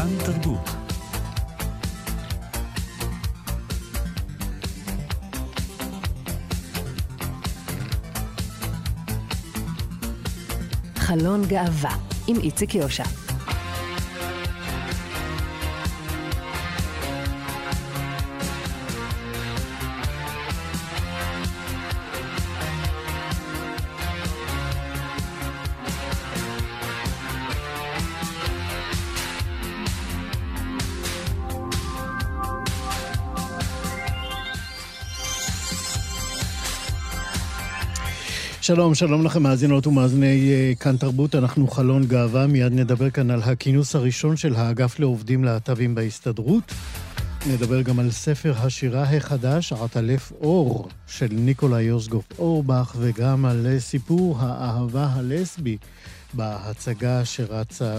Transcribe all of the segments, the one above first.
כאן תרבות. חלון גאווה עם איציק יושע. שלום, שלום לכם מאזינות ומאזיני אה, כאן תרבות, אנחנו חלון גאווה, מיד נדבר כאן על הכינוס הראשון של האגף לעובדים להט"בים בהסתדרות. נדבר גם על ספר השירה החדש, עטלף אור, של ניקולא יוסגוף אורבך, וגם על סיפור האהבה הלסבי בהצגה שרצה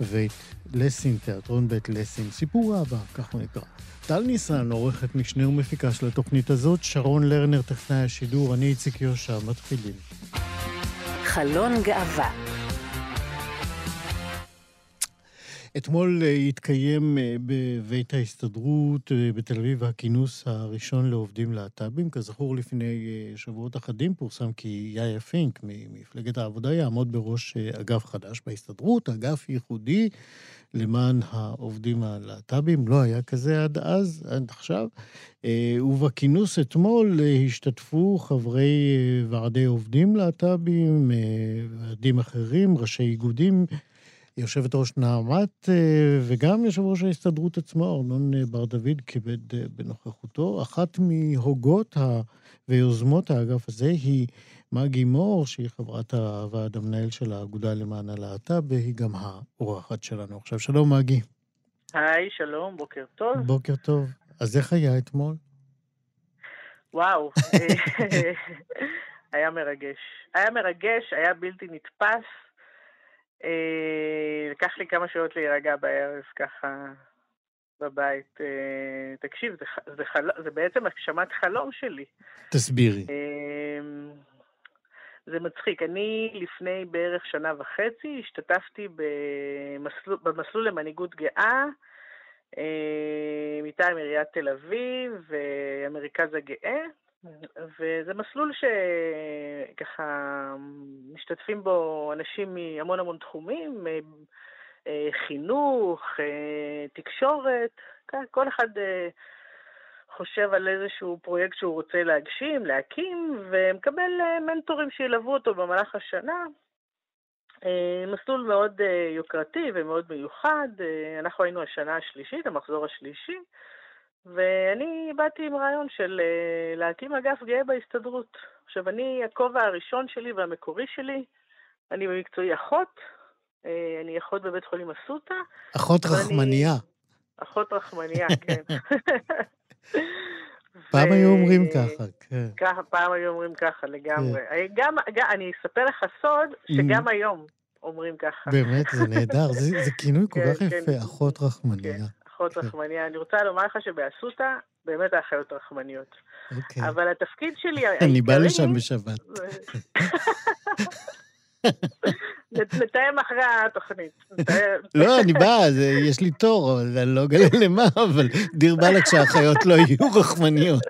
בבית לסין, תיאטרון בית לסין. סיפור אהבה, כך הוא נקרא. טל ניסן, עורכת משנה ומפיקה של התוכנית הזאת, שרון לרנר, טכנאי השידור, אני איציק יושע, מתחילים. חלון גאווה אתמול אה, התקיים אה, בבית ההסתדרות אה, בתל אביב הכינוס הראשון לעובדים להט"בים. כזכור, לפני שבועות אחדים פורסם כי יאיה פינק ממפלגת העבודה יעמוד בראש אגף חדש בהסתדרות, אגף ייחודי למען העובדים הלהט"בים. לא היה כזה עד אז, עד עכשיו. ובכינוס אתמול השתתפו חברי ועדי עובדים להט"בים, ועדים אחרים, ראשי איגודים. יושבת ראש נעמת אה, וגם יושב ראש ההסתדרות עצמו, ארנון אה, בר דוד, כיבד אה, בנוכחותו. אחת מהוגות ויוזמות האגף הזה היא מגי מור, שהיא חברת הוועד המנהל של האגודה למען הלהט"ב, והיא גם האורחת שלנו עכשיו. שלום, מגי. היי, שלום, בוקר טוב. בוקר טוב. אז איך היה אתמול? וואו, היה מרגש. היה מרגש, היה בלתי נתפס. אה, לקח לי כמה שעות להירגע בערב, ככה, בבית. אה, תקשיב, זה, זה, חל... זה בעצם הגשמת חלום שלי. תסבירי. אה, זה מצחיק. אני לפני בערך שנה וחצי השתתפתי במסלול, במסלול למנהיגות גאה מטעם עיריית תל אביב והמרכז הגאה. וזה מסלול שככה משתתפים בו אנשים מהמון המון תחומים, אה, אה, חינוך, אה, תקשורת, כן, כל אחד חושב על איזשהו פרויקט שהוא רוצה להגשים, להקים, ומקבל מנטורים שילוו אותו במהלך השנה. מסלול מאוד יוקרתי ומאוד מיוחד. אנחנו היינו השנה השלישית, המחזור השלישי. ואני באתי עם רעיון של אה, להקים אגף גאה בהסתדרות. עכשיו, אני, הכובע הראשון שלי והמקורי שלי, אני במקצועי אחות, אה, אני אחות בבית חולים אסותא. אחות רחמניה. אחות רחמניה, כן. פעם היו אומרים ככה, כן. ככה, פעם היו אומרים ככה לגמרי. כן. גם, גם, אני אספר לך סוד, שגם mm. היום אומרים ככה. באמת, זה נהדר, זה, זה כינוי כל כן, כך כן. יפה, אחות רחמניה. אחות. רחמניה. אני רוצה לומר לך שבאסותא באמת האחיות רחמניות. אוקיי. אבל התפקיד שלי. אני בא לשם בשבת. נתאם אחרי התוכנית. לא, אני בא, יש לי תור, אני לא אגלה למה, אבל דיר באלק שהאחיות לא יהיו רחמניות.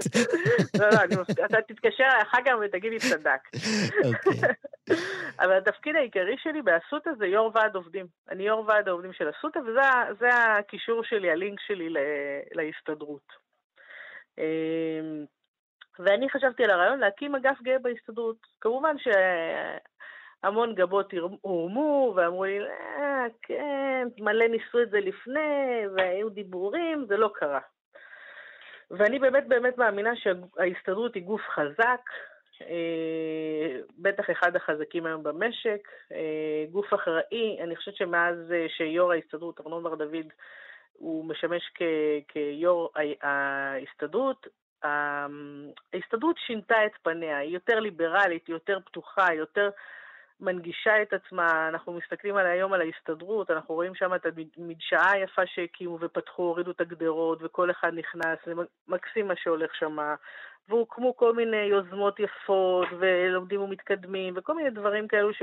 לא, לא, אתה תתקשר אחר כך ותגיד לי צדק. אוקיי. אבל התפקיד העיקרי שלי באסותא זה יו"ר ועד עובדים. אני יו"ר ועד העובדים של אסותא, וזה הקישור שלי, הלינק שלי להסתדרות. אמ, ואני חשבתי על הרעיון להקים אגף גאה בהסתדרות. כמובן שהמון גבות הורמו ואמרו לי, אה, כן, מלא ניסו את זה לפני, והיו דיבורים, זה לא קרה. ואני באמת באמת מאמינה שההסתדרות היא גוף חזק, אה, בטח אחד החזקים היום במשק, אה, גוף אחראי, אני חושבת שמאז אה, שיו"ר ההסתדרות, ארנון בר דוד, הוא משמש כיו"ר ההסתדרות, ההסתדרות שינתה את פניה, היא יותר ליברלית, היא יותר פתוחה, היא יותר מנגישה את עצמה. אנחנו מסתכלים על היום על ההסתדרות, אנחנו רואים שם את המדשאה היפה שהקימו ופתחו, הורידו את הגדרות, וכל אחד נכנס, זה מקסים מה שהולך שם. והוקמו כל מיני יוזמות יפות, ולומדים ומתקדמים, וכל מיני דברים כאלו ש...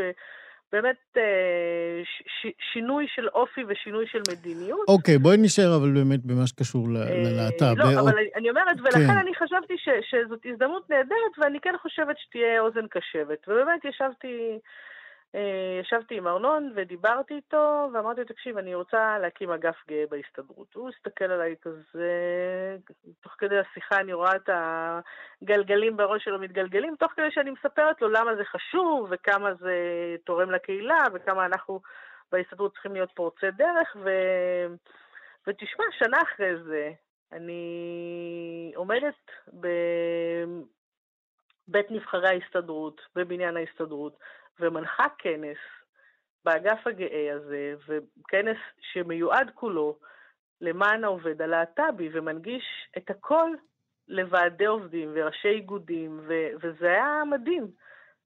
באמת אה, ש, ש, שינוי של אופי ושינוי של מדיניות. אוקיי, בואי נשאר אבל באמת במה שקשור ללהט"ב. לא, אבל אני אומרת, ולכן כן. אני חשבתי ש, שזאת הזדמנות נהדרת, ואני כן חושבת שתהיה אוזן קשבת. ובאמת ישבתי... אה, ישבתי עם ארנון ודיברתי איתו, ואמרתי לו, תקשיב, אני רוצה להקים אגף גאה בהסתדרות. הוא הסתכל עליי כזה, תוך כדי השיחה אני רואה את הגלגלים בראש שלו מתגלגלים, תוך כדי שאני מספרת לו למה זה חשוב, וכמה זה תורם לקהילה, וכמה אנחנו בהסתדרות צריכים להיות פורצי דרך, ו... ותשמע, שנה אחרי זה, אני עומדת בבית נבחרי ההסתדרות, בבניין ההסתדרות, ומנחה כנס באגף הגאה הזה, וכנס שמיועד כולו למען העובד הלהט"בי, ומנגיש את הכל לוועדי עובדים וראשי איגודים, ו- וזה היה מדהים.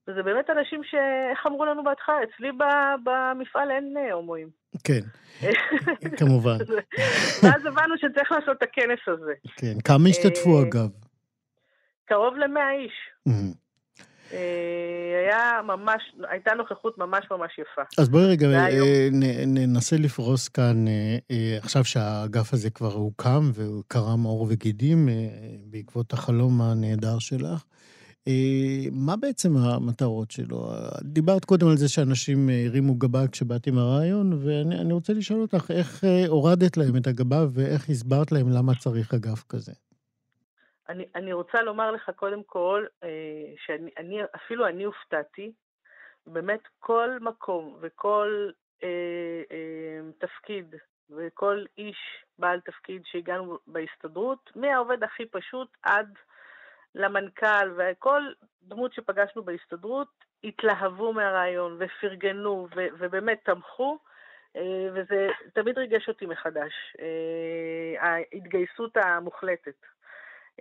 וזה באמת אנשים ש... איך אמרו לנו בהתחלה? אצלי במפעל אין אה, הומואים. כן, כמובן. ואז הבנו שצריך לעשות את הכנס הזה. כן, כמה השתתפו אה, אגב? קרוב למאה איש. אה, היה ממש, הייתה נוכחות ממש ממש יפה. אז בואי רגע אה, ננסה לפרוס כאן, אה, עכשיו שהאגף הזה כבר הוקם והוא קרם עור וגידים בעקבות החלום הנהדר שלך. מה בעצם המטרות שלו? דיברת קודם על זה שאנשים הרימו גבה כשבאת עם הרעיון, ואני רוצה לשאול אותך, איך הורדת להם את הגבה ואיך הסברת להם למה צריך אגף כזה? אני, אני רוצה לומר לך קודם כל, אה, שאפילו אני הופתעתי, באמת כל מקום וכל אה, אה, תפקיד וכל איש בעל תפקיד שהגענו בהסתדרות, מהעובד הכי פשוט עד למנכ"ל וכל דמות שפגשנו בהסתדרות, התלהבו מהרעיון ופרגנו ו- ובאמת תמכו, אה, וזה תמיד ריגש אותי מחדש, אה, ההתגייסות המוחלטת.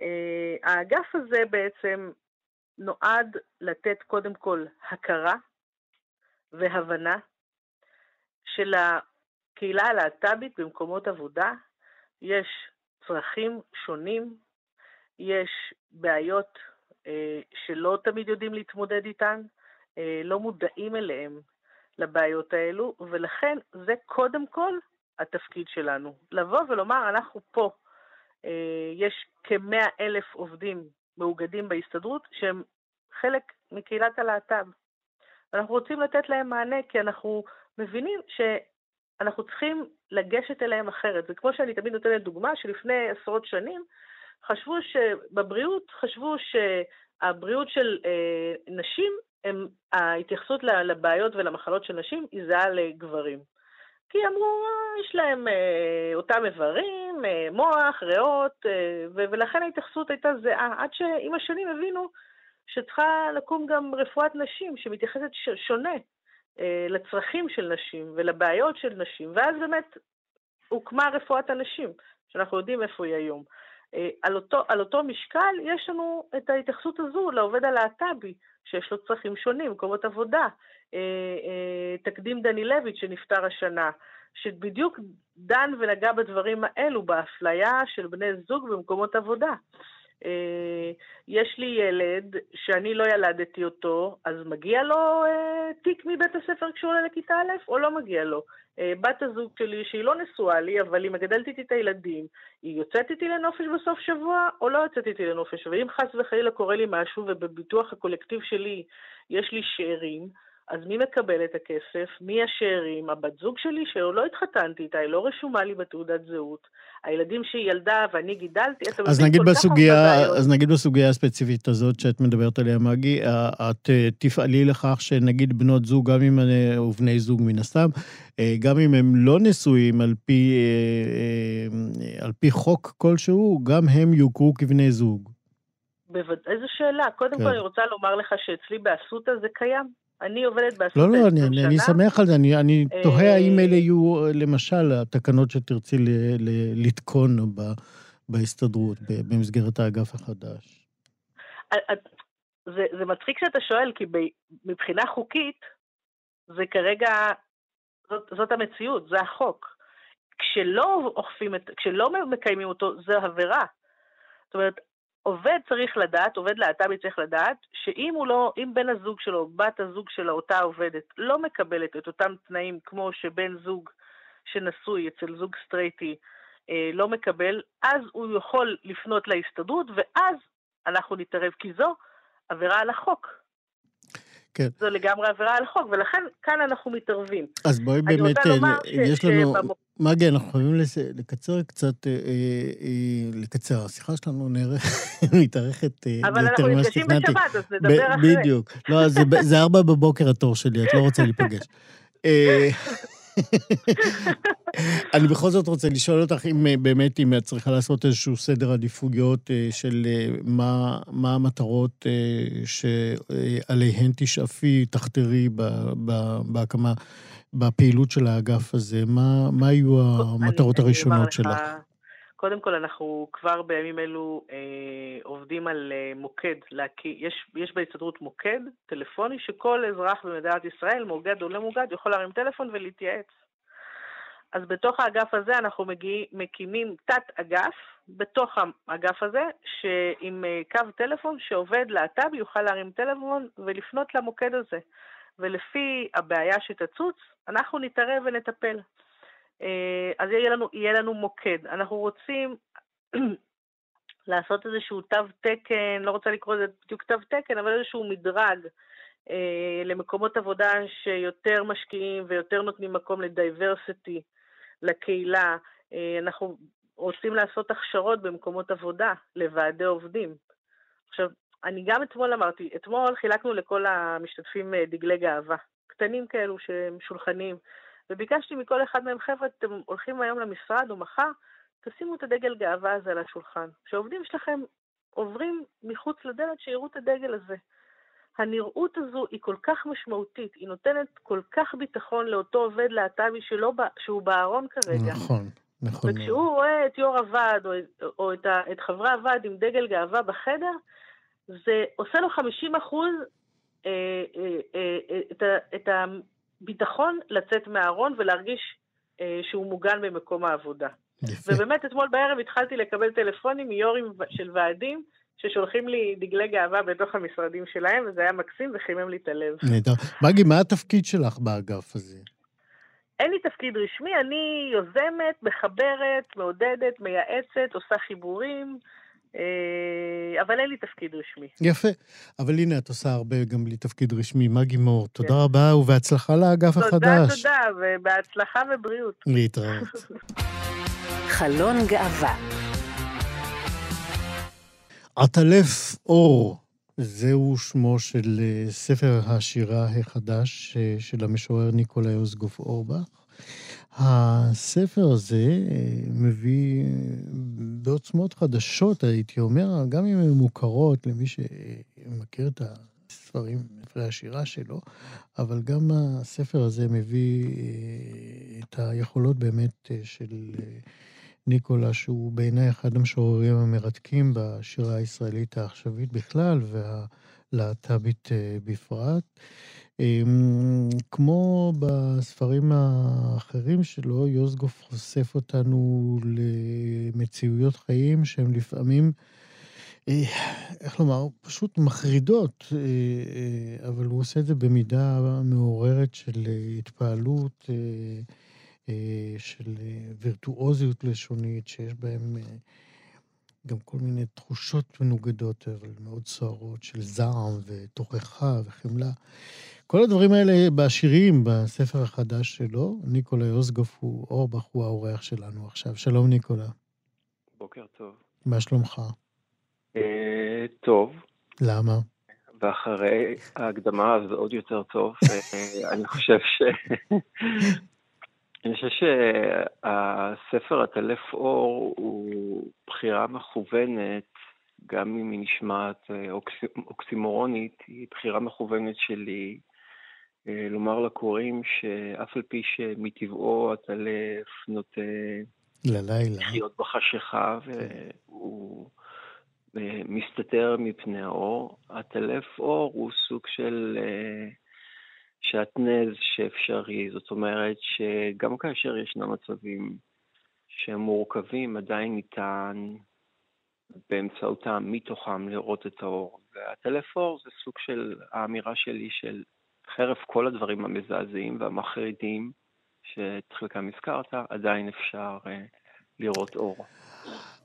אה, האגף הזה בעצם נועד לתת קודם כל הכרה והבנה של הקהילה הלהט"בית במקומות עבודה. יש צרכים שונים, יש בעיות אה, שלא תמיד יודעים להתמודד איתן, אה, לא מודעים אליהם לבעיות האלו, ולכן זה קודם כל התפקיד שלנו. לבוא ולומר, אנחנו פה יש כמאה אלף עובדים מאוגדים בהסתדרות שהם חלק מקהילת הלהט"ב. אנחנו רוצים לתת להם מענה כי אנחנו מבינים שאנחנו צריכים לגשת אליהם אחרת. זה כמו שאני תמיד נותנת דוגמה, שלפני עשרות שנים חשבו שבבריאות, חשבו שהבריאות של אה, נשים, הם, ההתייחסות לבעיות ולמחלות של נשים היא זהה לגברים. כי אמרו, אה, יש להם אה, אותם איברים, אה, מוח, ריאות, אה, ולכן ההתייחסות הייתה זהה, עד שעם השנים הבינו שצריכה לקום גם רפואת נשים שמתייחסת שונה אה, לצרכים של נשים ולבעיות של נשים, ואז באמת הוקמה רפואת הנשים, שאנחנו יודעים איפה היא היום. אה, על אותו, על אותו משקל יש לנו את ההתייחסות הזו לעובד הלהט"בי, שיש לו צרכים שונים, מקומות עבודה. אה, אה, תקדים דנילביץ' שנפטר השנה, שבדיוק דן ונגע בדברים האלו, באפליה של בני זוג במקומות עבודה. יש לי ילד שאני לא ילדתי אותו, אז מגיע לו תיק מבית הספר כשהוא עולה לכיתה א', או לא מגיע לו? אה, בת הזוג שלי, שהיא לא נשואה לי, אבל היא מגדלת איתי את הילדים, היא יוצאת איתי לנופש בסוף שבוע, או לא יוצאת איתי לנופש? ואם חס וחלילה קורה לי משהו, ובביטוח הקולקטיב שלי יש לי שאירים, אז מי מקבל את הכסף? מי השאירים? הבת זוג שלי, שלא התחתנתי איתה, היא לא רשומה לי בתעודת זהות. הילדים שהיא ילדה ואני גידלתי, אתה מבין כל כך בסוגיה, אז נגיד בסוגיה הספציפית הזאת שאת מדברת עליה, מגי, את אה, תפעלי לכך שנגיד בנות זוג, גם אם, אה, ובני זוג מן הסתם, אה, גם אם הם לא נשואים על פי, על פי חוק כלשהו, גם הם יוכרו כבני זוג. בוודאי, איזו שאלה. קודם כן. כל אני רוצה לומר לך שאצלי באסותא זה קיים. אני עובדת באסותא לא, לא, אני. אני שמח על זה, אני, אני תוהה האם אלה יהיו, למשל, התקנות שתרצי ל, ל, לתקון ב, בהסתדרות, במסגרת האגף החדש. זה, זה מצחיק שאתה שואל, כי מבחינה חוקית, זה כרגע, זאת, זאת המציאות, זה החוק. כשלא אוכפים את, כשלא מקיימים אותו, זה עבירה. זאת אומרת, עובד צריך לדעת, עובד להט"בי צריך לדעת, שאם הוא לא, אם בן הזוג שלו, בת הזוג של אותה עובדת, לא מקבלת את אותם תנאים כמו שבן זוג שנשוי אצל זוג סטרייטי אה, לא מקבל, אז הוא יכול לפנות להסתדרות, ואז אנחנו נתערב, כי זו עבירה על החוק. כן. זו לגמרי עבירה על החוק, ולכן כאן אנחנו מתערבים. אז בואי באמת, אה, יש לנו, מגי, אנחנו חייבים לקצר קצת, אה, אה, לקצר, השיחה שלנו מתארכת אבל אנחנו נפגשים בשבת, אז נדבר אחרי. בדיוק. לא, זה ארבע בבוקר התור שלי, את לא רוצה להיפגש. אני בכל זאת רוצה לשאול אותך אם אה, באמת, אם את צריכה לעשות איזשהו סדר עדיפויות אה, של אה, מה, מה המטרות שעליהן תשאפי, תחתרי בהקמה, בפעילות של האגף הזה. מה, מה היו המטרות הראשונות שלך? קודם כל, אנחנו כבר בימים אלו אה, עובדים על אה, מוקד. להקי, יש, יש בהסתדרות מוקד טלפוני שכל אזרח במדינת ישראל, מאוגד או לא מאוגד, יכול להרים טלפון ולהתייעץ. אז בתוך האגף הזה אנחנו מגיע, מקימים תת-אגף בתוך האגף הזה, עם אה, קו טלפון שעובד להט"ב יוכל להרים טלפון ולפנות למוקד הזה. ולפי הבעיה שתצוץ, אנחנו נתערב ונטפל. אה, אז יהיה לנו, יהיה לנו מוקד. אנחנו רוצים לעשות איזשהו תו תקן, לא רוצה לקרוא לזה בדיוק תו תקן, אבל איזשהו מדרג אה, למקומות עבודה שיותר משקיעים ויותר נותנים מקום לדייברסיטי, לקהילה. אה, אנחנו רוצים לעשות הכשרות במקומות עבודה לוועדי עובדים. עכשיו, אני גם אתמול אמרתי, אתמול חילקנו לכל המשתתפים אה, דגלי גאווה, קטנים כאלו שהם שולחנים. וביקשתי מכל אחד מהם, חבר'ה, אתם הולכים היום למשרד או מחר, תשימו את הדגל גאווה הזה על השולחן. כשהעובדים שלכם עוברים מחוץ לדלת, שיראו את הדגל הזה. הנראות הזו היא כל כך משמעותית, היא נותנת כל כך ביטחון לאותו עובד להט"בי שהוא בארון כרגע. נכון, נכון. וכשהוא רואה את יו"ר הוועד או, או את, ה, את חברי הוועד עם דגל גאווה בחדר, זה עושה לו 50 אחוז אה, אה, אה, את, את ביטחון לצאת מהארון ולהרגיש אה, שהוא מוגן במקום העבודה. יפה. ובאמת, אתמול בערב התחלתי לקבל טלפונים מיו"רים של ועדים, ששולחים לי דגלי גאווה בתוך המשרדים שלהם, וזה היה מקסים וחימם לי את הלב. נהדר. מגי, מה התפקיד שלך באגף הזה? אין לי תפקיד רשמי, אני יוזמת, מחברת, מעודדת, מייעצת, עושה חיבורים. אה, אבל אין לי תפקיד רשמי. יפה. אבל הנה, את עושה הרבה גם בלי תפקיד רשמי. מגי מור, כן. תודה רבה ובהצלחה לאגף תודה, החדש. תודה, תודה, ובהצלחה ובריאות. להתראות. חלון גאווה. עטלף אור, זהו שמו של אה, ספר השירה החדש אה, של המשורר ניקולאי אוסגוף אורבך. הספר הזה אה, מביא אה, בעוצמות חדשות, הייתי אומר, גם אם הן מוכרות למי שמכיר את הספרים, ספרי השירה שלו, אבל גם הספר הזה מביא אה, את היכולות באמת של ניקולה, שהוא בעיניי אחד המשוררים המרתקים בשירה הישראלית העכשווית בכלל, והלהט"בית בפרט. אמ, כמו בספרים האחרים שלו, יוסגוף חושף אותנו למציאויות חיים שהן לפעמים, אה, איך לומר, פשוט מחרידות, אה, אה, אבל הוא עושה את זה במידה מעוררת של התפעלות, של וירטואוזיות לשונית, שיש בהם גם כל מיני תחושות מנוגדות, אבל מאוד סוערות, של זעם ותוכחה וחמלה. כל הדברים האלה בשירים, בספר החדש שלו. ניקולה יוסגוף הוא, אורבך הוא האורח שלנו עכשיו. שלום, ניקולה. בוקר טוב. מה שלומך? אה, טוב. למה? ואחרי ההקדמה זה עוד יותר טוב. אה, אני חושב ש... אני חושב שהספר עטלף אור הוא בחירה מכוונת, גם אם היא נשמעת אה, אוקסימורונית, היא בחירה מכוונת שלי לומר לקוראים שאף על פי שמטבעו הטלף נוטה ללילה. לחיות בחשיכה והוא אה, מסתתר מפני האור, הטלף אור הוא סוג של אה, שעטנז שאפשרי, זאת אומרת שגם כאשר ישנם מצבים שהם מורכבים, עדיין ניתן באמצעותם, מתוכם, לראות את האור. והטלפור זה סוג של האמירה שלי של חרף כל הדברים המזעזעים והמחרידים, שאת חלקם הזכרת, עדיין אפשר אה, לראות אור.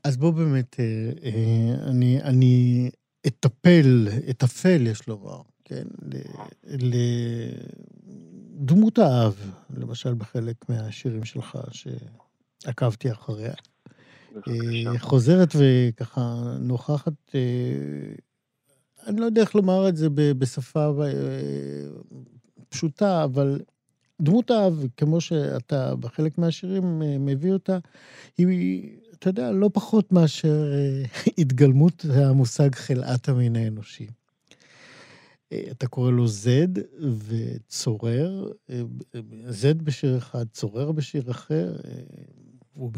אז בוא באמת, אה, אה, אני, אני אטפל, אטפל, יש לומר, כן, לדמות האב, למשל בחלק מהשירים שלך, שעקבתי אחריה. היא חוזרת וככה נוכחת, אני לא יודע איך לומר את זה בשפה פשוטה, אבל דמות האב, כמו שאתה בחלק מהשירים מביא אותה, היא, אתה יודע, לא פחות מאשר התגלמות המושג חלאת המין האנושי. אתה קורא לו זד וצורר, זד בשיר אחד, צורר בשיר אחר, הוא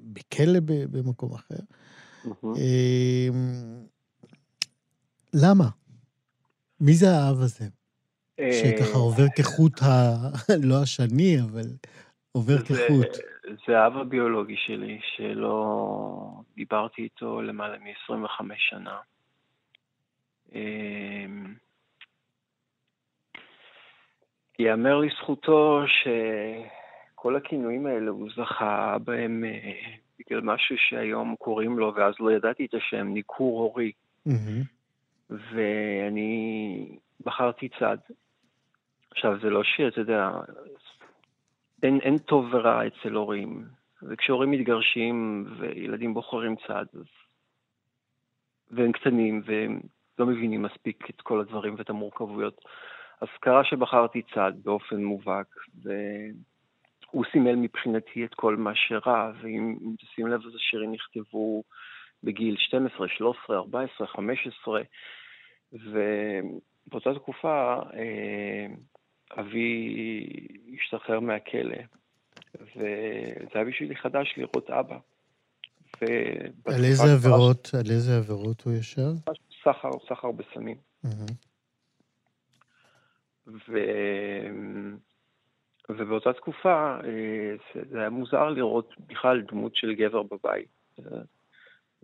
בכלא במקום אחר. למה? מי זה האב הזה? שככה עובר כחוט ה... לא השני, אבל עובר כחוט. זה האב הביולוגי שלי, שלא דיברתי איתו למעלה מ-25 שנה. ייאמר לזכותו שכל הכינויים האלה הוא זכה בהם בגלל משהו שהיום קוראים לו, ואז לא ידעתי את השם, ניכור הורי. ואני בחרתי צד. עכשיו, זה לא שאתה יודע, אין, אין טוב ורע אצל הורים. וכשהורים מתגרשים וילדים בוחרים צד, אז... והם קטנים והם לא מבינים מספיק את כל הדברים ואת המורכבויות. אז קרה שבחרתי צד באופן מובהק, והוא סימל מבחינתי את כל מה שרע, ואם תשים לב, אז השירים נכתבו בגיל 12, 13, 14, 15, ובאותה תקופה אה, אבי השתחרר מהכלא, וזה היה בשבילי חדש לראות אבא. על איזה עבירות, על איזה עבירות הוא ישב? סחר, סחר בסמים. ו... ובאותה תקופה אה, זה היה מוזר לראות בכלל דמות של גבר בבית.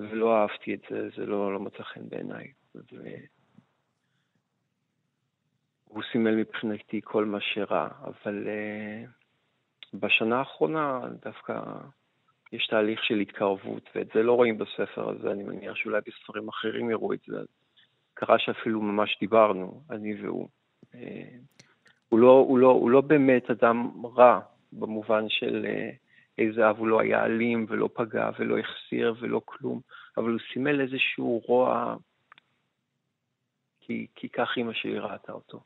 ולא אהבתי את זה, זה לא, לא מצא חן בעיניי. הוא סימל מבחינתי כל מה שרע, אבל uh, בשנה האחרונה דווקא יש תהליך של התקרבות, ואת זה לא רואים בספר הזה, אני מניח שאולי בספרים אחרים יראו את זה. קרה שאפילו ממש דיברנו, אני והוא. Uh, הוא, לא, הוא, לא, הוא לא באמת אדם רע, במובן של uh, איזה אב הוא לא היה אלים ולא פגע ולא החסיר ולא כלום, אבל הוא סימל איזשהו רוע, כי, כי כך אימא שלי ראתה אותו.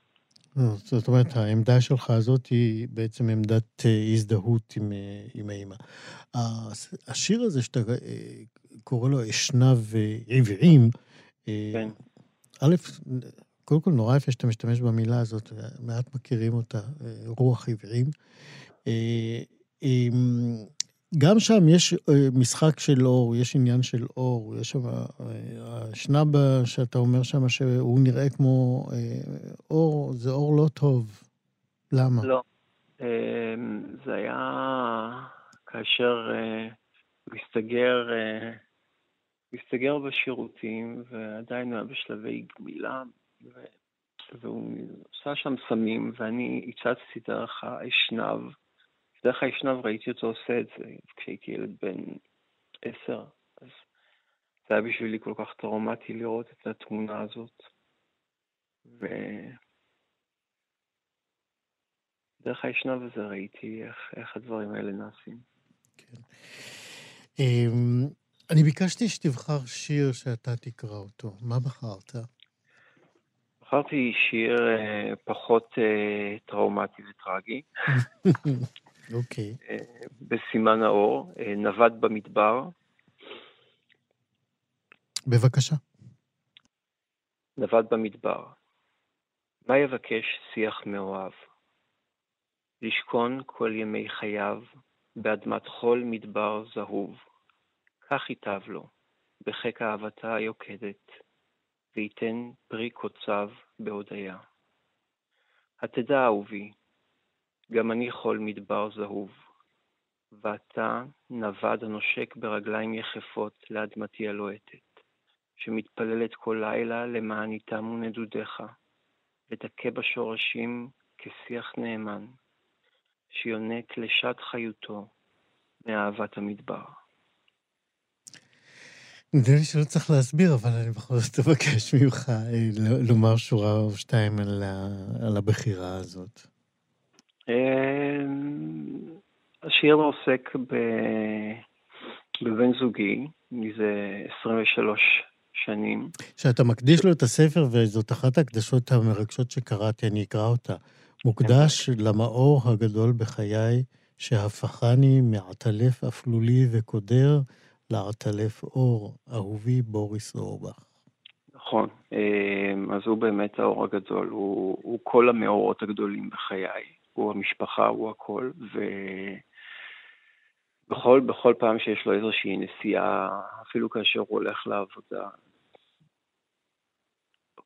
זאת אומרת, העמדה שלך הזאת היא בעצם עמדת הזדהות עם, עם האימא. השיר הזה שאתה קורא לו אשנב עבריים, כן. א', קודם כל נורא יפה שאתה משתמש במילה הזאת, מעט מכירים אותה, רוח עבריים. גם שם יש אה, משחק של אור, יש עניין של אור, יש שם, אה, השנב שאתה אומר שם שהוא נראה כמו אה, אור, זה אור לא טוב. למה? לא. זה היה כאשר הוא הסתגר, הוא הסתגר בשירותים, ועדיין הוא היה בשלבי גמילה, והוא עשה שם סמים, ואני הצצתי דרך האשנב. דרך האשנב ראיתי אותו עושה את זה כשהייתי ילד בן עשר, אז זה היה בשבילי כל כך טראומטי לראות את התמונה הזאת. ו... דרך האשנב הזה ראיתי איך, איך הדברים האלה נעשים. כן. אמ, אני ביקשתי שתבחר שיר שאתה תקרא אותו. מה בחרת? בחרתי שיר אה, פחות אה, טראומטי וטרגי. אוקיי. אה, בסימן האור, אה, נווד במדבר. בבקשה. נווד במדבר. מה יבקש שיח מאוהב? לשכון כל ימי חייו באדמת חול מדבר זהוב. כך ייטב לו, בחיק אהבתה היוקדת, וייתן פרי קוצב בהודיה. התדע, אהובי, גם אני חול מדבר זהוב, ואתה נווד הנושק ברגליים יחפות לאדמתי הלוהטת. שמתפללת כל לילה למען יתמו נדודיך, ותכה בשורשים כשיח נאמן, שיונק לשעת חיותו מאהבת המדבר. נדמה לי שלא צריך להסביר, אבל אני בכל זאת אבקש ממך אה, לומר שורה או שתיים על הבחירה הזאת. אמ, השיר עוסק ב... בבן זוגי מזה 23 שנים. שאתה מקדיש לו את הספר, וזאת אחת ההקדשות המרגשות שקראתי, אני אקרא אותה. מוקדש למאור הגדול בחיי, שהפכני מעטלף אפלולי וקודר לעטלף אור, אהובי בוריס אורבך. נכון, אמ, אז הוא באמת האור הגדול, הוא, הוא כל המאורות הגדולים בחיי. הוא המשפחה, הוא הכל, ובכל בכל פעם שיש לו איזושהי נסיעה, אפילו כאשר הוא הולך לעבודה,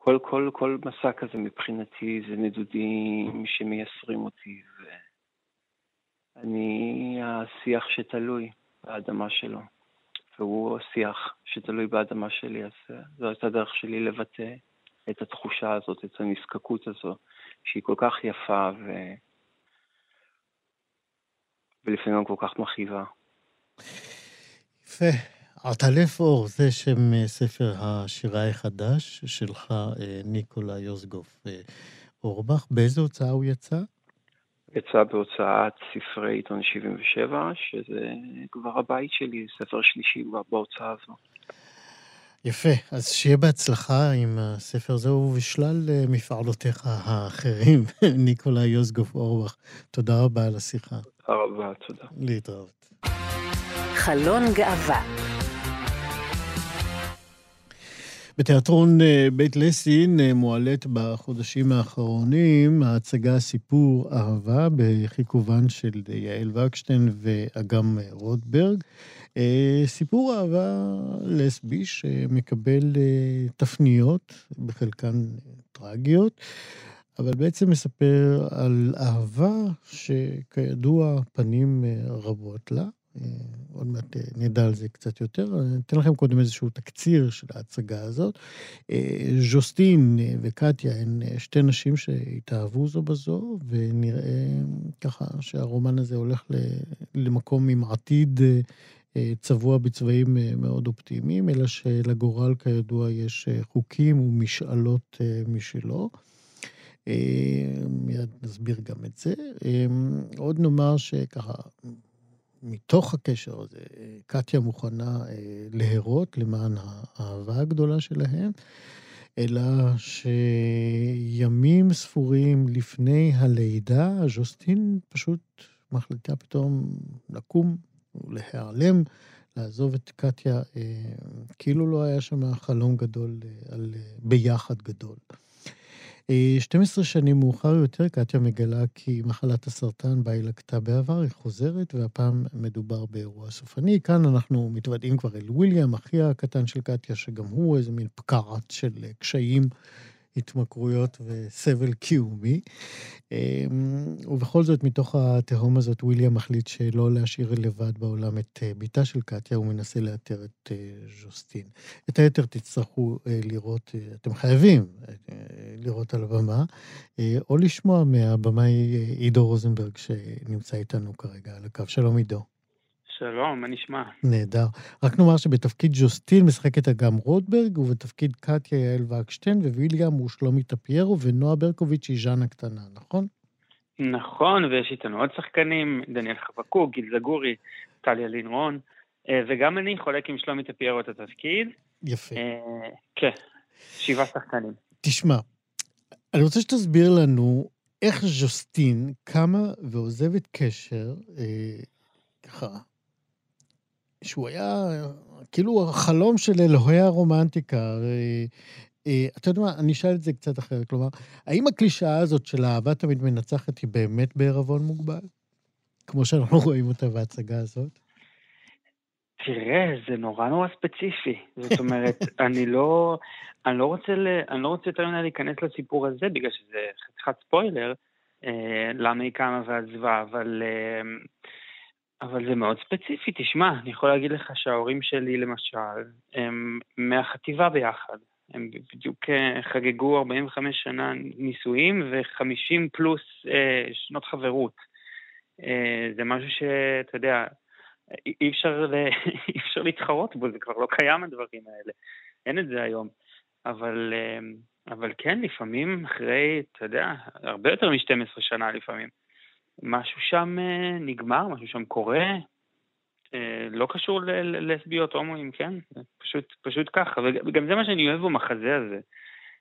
כל, כל, כל מסע כזה מבחינתי זה נדודים שמייסרים אותי, ואני השיח שתלוי באדמה שלו, והוא השיח שתלוי באדמה שלי, אז זו הייתה הדרך שלי לבטא את התחושה הזאת, את הנזקקות הזו, שהיא כל כך יפה ו... ולפעמים גם כל כך מכאיבה. יפה. עטלף אור, זה שם אה, ספר השירה החדש שלך, אה, ניקולה יוזגוף אה, אורבך. באיזה הוצאה הוא יצא? יצא בהוצאת ספרי עיתון 77, שזה כבר הבית שלי, ספר שלישי בהוצאה הזו. יפה, אז שיהיה בהצלחה עם הספר הזה ובשלל מפעלותיך האחרים, ניקולה יוזגוף אורבך. תודה רבה על השיחה. תודה רבה, תודה. להתראות. חלון גאווה בתיאטרון אה, בית לסין אה, מועלית בחודשים האחרונים ההצגה סיפור אהבה בחיכובן של יעל וקשטיין ואגם רוטברג. אה, סיפור אהבה לסבי שמקבל תפניות, בחלקן טרגיות, אבל בעצם מספר על אהבה שכידוע פנים רבות לה. אה, עוד מעט אה, נדע על זה קצת יותר. אני אתן לכם קודם איזשהו תקציר של ההצגה הזאת. אה, ז'וסטין וקטיה הן שתי נשים שהתאהבו זו בזו, ונראה ככה שהרומן הזה הולך למקום עם עתיד צבוע בצבעים מאוד אופטימיים, אלא שלגורל כידוע יש חוקים ומשאלות משלו. מיד נסביר גם את זה. עוד נאמר שככה, מתוך הקשר הזה, קטיה מוכנה אה, להרות למען האהבה הגדולה שלהם, אלא שימים ספורים לפני הלידה, ז'וסטין פשוט מחליטה פתאום לקום ולהיעלם, לעזוב את קטיה, אה, כאילו לא היה שם חלום גדול אה, על ביחד גדול. 12 שנים מאוחר יותר, קטיה מגלה כי מחלת הסרטן בה היא לקטה בעבר, היא חוזרת, והפעם מדובר באירוע סופני. כאן אנחנו מתוודעים כבר אל וויליאם, אחיה הקטן של קטיה, שגם הוא איזה מין פקעת של קשיים התמכרויות וסבל קיומי. אמ, ובכל זאת, מתוך התהום הזאת, וויליאם מחליט שלא להשאיר לבד בעולם את אה, בתה של קטיה, הוא מנסה לאתר את אה, ז'וסטין. את היתר תצטרכו אה, לראות, אתם חייבים לראות על הבמה, או לשמוע מהבמאי עידו רוזנברג, שנמצא איתנו כרגע על הקו. שלום עידו. שלום, מה נשמע? נהדר. רק נאמר שבתפקיד ג'וסטין משחקת אגם רוטברג, ובתפקיד קטיה יעל וקשטיין, וויליאם הוא שלומי טפיירו, ונועה ברקוביץ' היא ז'אנה קטנה, נכון? נכון, ויש איתנו עוד שחקנים, דניאל חבקוק, גיל זגורי, טליה לינרון, אה, וגם אני חולק עם שלומי טפיירו את התפקיד. יפה. אה, כן, שבעה שחקנים. תשמע, אני רוצה שתסביר לנו איך ז'וסטין קמה ועוזבת קשר, אה, ככה, שהוא היה כאילו החלום של אלוהי הרומנטיקה. אה, אתה יודע מה, אני אשאל את זה קצת אחרת. כלומר, האם הקלישאה הזאת של אהבה תמיד מנצחת היא באמת בערבון מוגבל? כמו שאנחנו רואים אותה בהצגה הזאת? תראה, זה נורא נורא ספציפי. זאת אומרת, אני לא, אני לא רוצה, ל, אני לא רוצה יותר מדי להיכנס לסיפור הזה, בגלל שזה חתיכת ספוילר, אה, למה היא קמה ועזבה, אבל אה, אבל זה מאוד ספציפי, תשמע, אני יכול להגיד לך שההורים שלי למשל, הם מהחטיבה ביחד. הם בדיוק אה, חגגו 45 שנה נישואים ו-50 פלוס אה, שנות חברות. אה, זה משהו שאתה יודע, אי אפשר, אי אפשר להתחרות בו, זה כבר לא קיים הדברים האלה. אין את זה היום. אבל, אה, אבל כן, לפעמים אחרי, אתה יודע, הרבה יותר מ-12 שנה לפעמים. משהו שם אה, נגמר, משהו שם קורה, אה, לא קשור ללסביות, הומואים, כן? פשוט, פשוט ככה, וגם זה מה שאני אוהב במחזה הזה,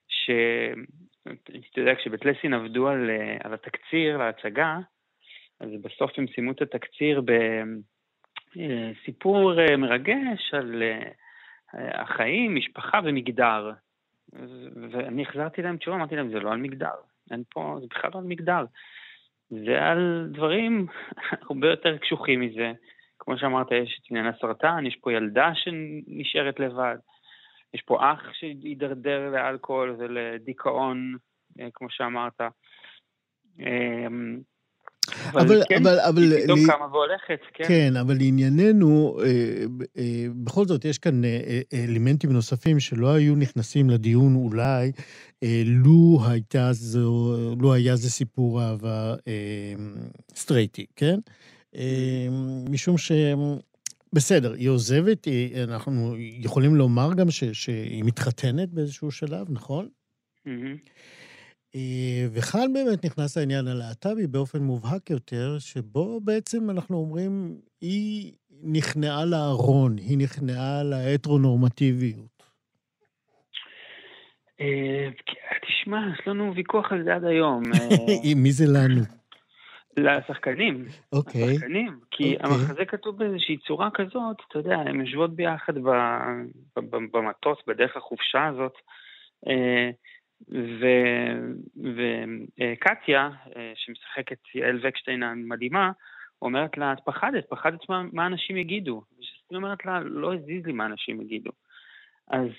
שאתה יודע, כשבטלסין עבדו על, אה, על התקציר להצגה, אז בסוף הם סיימו את התקציר בסיפור מרגש על החיים, משפחה ומגדר. ואני החזרתי להם תשובה, אמרתי להם, זה לא על מגדר, אין פה, זה בכלל לא על מגדר. זה על דברים הרבה יותר קשוחים מזה. כמו שאמרת, יש את עניין הסרטן, יש פה ילדה שנשארת לבד, יש פה אח שהידרדר לאלכוהול ולדיכאון, אה, כמו שאמרת. אבל, אבל, כן, אבל, אבל... היא פתאום קמה והולכת, כן. כן, אבל לענייננו, אה, אה, בכל זאת, יש כאן אה, אלמנטים נוספים שלא היו נכנסים לדיון אולי, לו הייתה זו, לו היה זה סיפור אהבה סטרייטי, כן? משום ש... בסדר, היא עוזבת, אנחנו יכולים לומר גם ש, שהיא מתחתנת באיזשהו שלב, נכון? Mm-hmm. אה, וכאן באמת נכנס העניין הלהט"בי באופן מובהק יותר, שבו בעצם אנחנו אומרים, היא נכנעה לארון, היא נכנעה להטרונורמטיביות. אה, תשמע, יש לנו ויכוח על זה עד היום. מי זה לנו? לשחקנים. אוקיי. לשחקנים. כי אוקיי. המחזה כתוב באיזושהי צורה כזאת, אתה יודע, הן יושבות ביחד במטוס, בדרך החופשה הזאת. אה, וקטיה, אה, שמשחקת יעל וקשטיין המדהימה, אומרת לה, את פחדת, פחדת מה, מה אנשים יגידו. ושסטין אומרת לה, לא הזיז לי מה אנשים יגידו. אז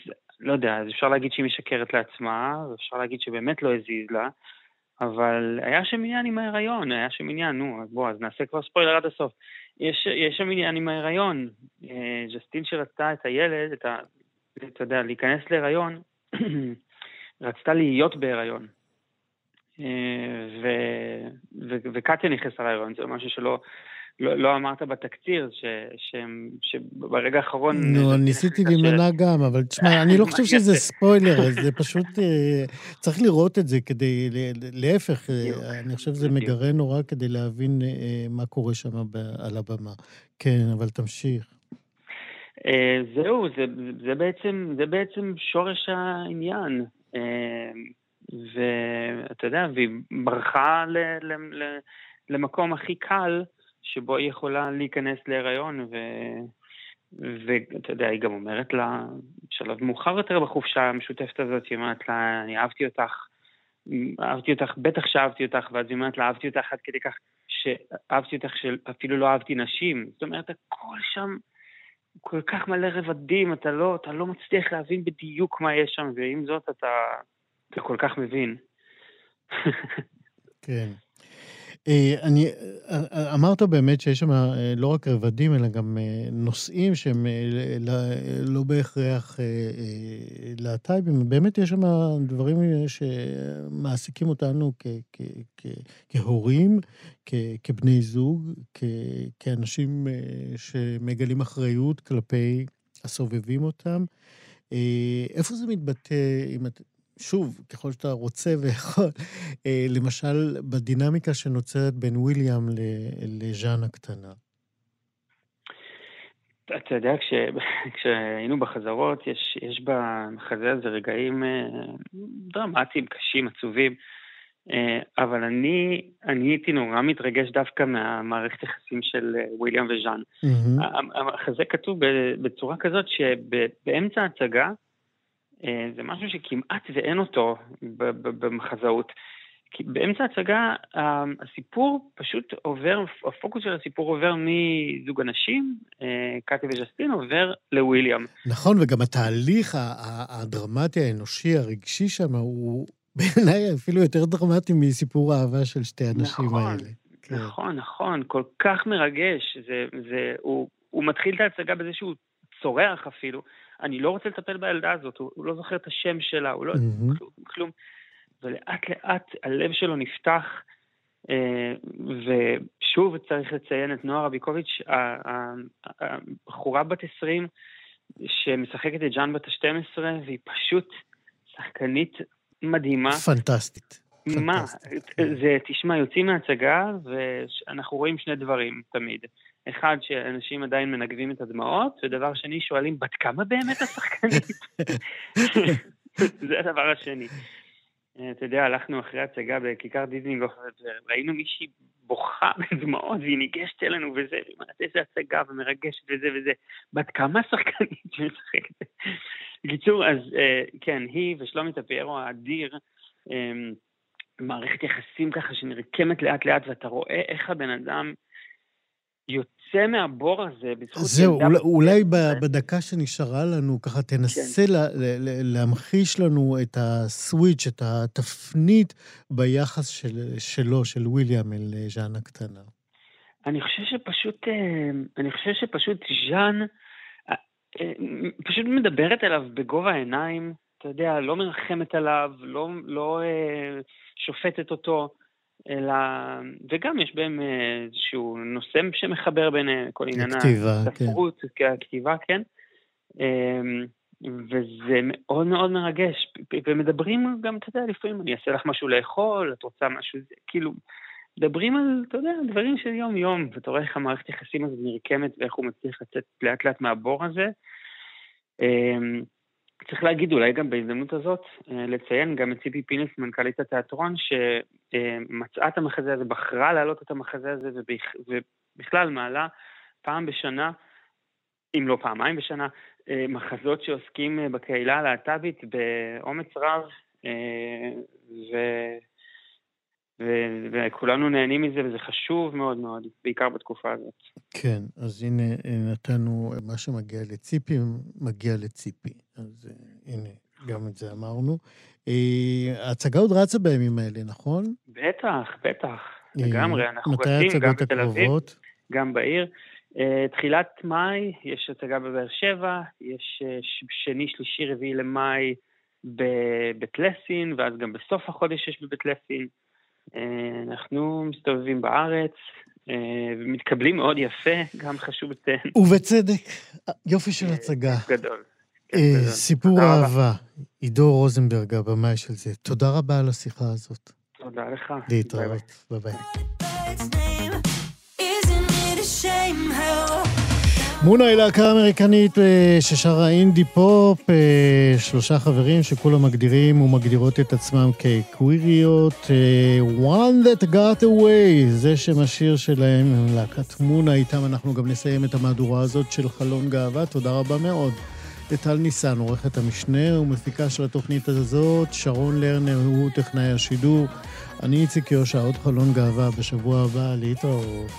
לא יודע, אז אפשר להגיד שהיא משקרת לעצמה, ואפשר להגיד שבאמת לא הזיז לה, אבל היה שם עניין עם ההיריון, היה שם עניין, נו, בוא, אז נעשה כבר ספוילר עד הסוף. יש, יש שם עניין עם ההיריון. אה, ג'סטין שרצתה את הילד, את ה... אתה יודע, להיכנס להיריון, רצתה להיות בהיריון. אה, ו, ו, וקטיה נכנסה להיריון, זה משהו שלא לא, לא אמרת בתקציר, ש, ש, שברגע האחרון... נו, ניסיתי להימנע גם, אבל תשמע, אני לא חושב שזה ספוילר, זה פשוט... אה, צריך לראות את זה כדי... להפך, אה, אני חושב שזה מגרה נורא כדי להבין מה קורה שם על הבמה. כן, אבל תמשיך. זהו, זה, זה, בעצם, זה בעצם שורש העניין. אמ, ואתה יודע, והיא ברחה ל, ל, ל, למקום הכי קל שבו היא יכולה להיכנס להיריון, ו... ואתה יודע, היא גם אומרת לה, בשלב מאוחר יותר בחופשה המשותפת הזאת, היא אומרת לה, אני אהבתי אותך, אהבתי אותך, בטח שאהבתי אותך, ואז היא אומרת לה, אהבתי אותך עד כדי כך שאהבתי אותך שאפילו לא אהבתי נשים. זאת אומרת, הכל שם כל כך מלא רבדים, אתה לא, אתה לא מצליח להבין בדיוק מה יש שם, ועם זאת אתה, אתה כל כך מבין. כן. אה, אני, אה, אה, אמרת באמת שיש שם לא רק רבדים, אלא גם נושאים שהם לא בהכרח להט"בים. באמת יש שם דברים שמעסיקים אותנו כהורים, כבני זוג, כאנשים שמגלים אחריות כלפי הסובבים אותם. איפה זה מתבטא, אם את... שוב, ככל שאתה רוצה ויכול, אה, למשל, בדינמיקה שנוצרת בין וויליאם לז'אן הקטנה. אתה יודע, כש, כשהיינו בחזרות, יש, יש במחזה הזה רגעים אה, דרמטיים, קשים, עצובים, אה, אבל אני, אני הייתי נורא מתרגש דווקא מהמערכת יחסים של וויליאם וז'אן. Mm-hmm. המחזה כתוב בצורה כזאת שבאמצע ההצגה, זה משהו שכמעט ואין אותו במחזאות. כי באמצע ההצגה הסיפור פשוט עובר, הפוקוס של הסיפור עובר מזוג אנשים, אה, קטי וג'סטין, עובר לוויליאם. נכון, וגם התהליך הדרמטי האנושי הרגשי שם הוא בעיניי אפילו יותר דרמטי מסיפור האהבה של שתי הנשים נכון. האלה. כן. נכון, נכון, כל כך מרגש. זה, זה, הוא, הוא מתחיל את ההצגה בזה שהוא צורח אפילו. אני לא רוצה לטפל בילדה הזאת, הוא, הוא לא זוכר את השם שלה, הוא לא... Mm-hmm. כלום, כלום. ולאט לאט הלב שלו נפתח, אה, ושוב צריך לציין את נועה רביקוביץ', הבחורה בת 20, שמשחקת את ג'אן בת ה-12, והיא פשוט שחקנית מדהימה. פנטסטית. מה? זה, תשמע, יוצאים מההצגה ואנחנו רואים שני דברים תמיד. אחד, שאנשים עדיין מנגבים את הדמעות, ודבר שני, שואלים, בת כמה באמת השחקנית? זה הדבר השני. אתה יודע, הלכנו אחרי הצגה בכיכר דיזנגוף, וראינו מישהי בוכה בדמעות, והיא ניגשת אלינו וזה, איזה הצגה ומרגשת וזה וזה. בת כמה שחקנית שמשחקת? בקיצור, אז אה, כן, היא ושלומי טפיירו האדיר, אמ, מערכת יחסים ככה שנרקמת לאט לאט, ואתה רואה איך הבן אדם יוצא מהבור הזה בזכות... זהו, אולי, אולי בדקה שנשארה לנו, ככה תנסה כן. לה, להמחיש לנו את הסוויץ', את התפנית ביחס של, שלו, של וויליאם אל אה, ז'אן הקטנה. אני חושב שפשוט, אה, אני חושב שפשוט ז'אן אה, פשוט מדברת אליו בגובה העיניים, אתה יודע, לא מרחמת עליו, לא, לא שופטת אותו. אלא, וגם יש בהם אה, איזשהו נושא שמחבר בין אה, כל עניין הספרות, כן. הכתיבה, כן. אמ, וזה מאוד מאוד מרגש. ומדברים גם, אתה יודע, לפעמים אני אעשה לך משהו לאכול, את רוצה משהו, כאילו, מדברים על, אתה יודע, דברים של יום-יום, ואתה רואה איך המערכת יחסים הזאת נרקמת ואיך הוא מצליח לצאת לאט-לאט מהבור הזה. אמ, צריך להגיד אולי גם בהזדמנות הזאת, אה, לציין גם את ציפי פינס, מנכ"לית התיאטרון, שמצאה את המחזה הזה, בחרה להעלות את המחזה הזה, ובכלל מעלה פעם בשנה, אם לא פעמיים בשנה, אה, מחזות שעוסקים אה, בקהילה הלהט"בית באומץ רב, ו... ו- וכולנו נהנים מזה, וזה חשוב מאוד מאוד, בעיקר בתקופה הזאת. כן, אז הנה נתנו, מה שמגיע לציפי, מגיע לציפי. אז uh, הנה, גם את זה אמרנו. ההצגה עוד רצה בימים האלה, נכון? בטח, בטח, לגמרי. אנחנו רצים גם בתל אביב, גם בעיר. תחילת מאי, יש הצגה בבאר שבע, יש uh, שני, שלישי, רביעי למאי בבית לסין, ואז גם בסוף החודש יש בבית לסין. אה, אנחנו מסתובבים בארץ, אה, ומתקבלים מאוד יפה, גם חשוב לציין. ובצדק, יופי של אה, הצגה. גדול. סיפור אהבה, עידו רוזנברג, הבמאי של זה. תודה רבה על השיחה הזאת. תודה לך. להתראות, ביי ביי. MUNA היא להקה אמריקנית אה, ששרה אינדי פופ, אה, שלושה חברים שכולם מגדירים ומגדירות את עצמם כקוויריות. אה, One that got away, זה שם השיר שלהם, להקת MUNA, איתם אנחנו גם נסיים את המהדורה הזאת של חלון גאווה. תודה רבה מאוד. לטל ניסן, עורכת המשנה ומפיקה של התוכנית הזאת, שרון לרנר הוא טכנאי השידור. אני איציק יושע, עוד חלון גאווה בשבוע הבא, להתראות.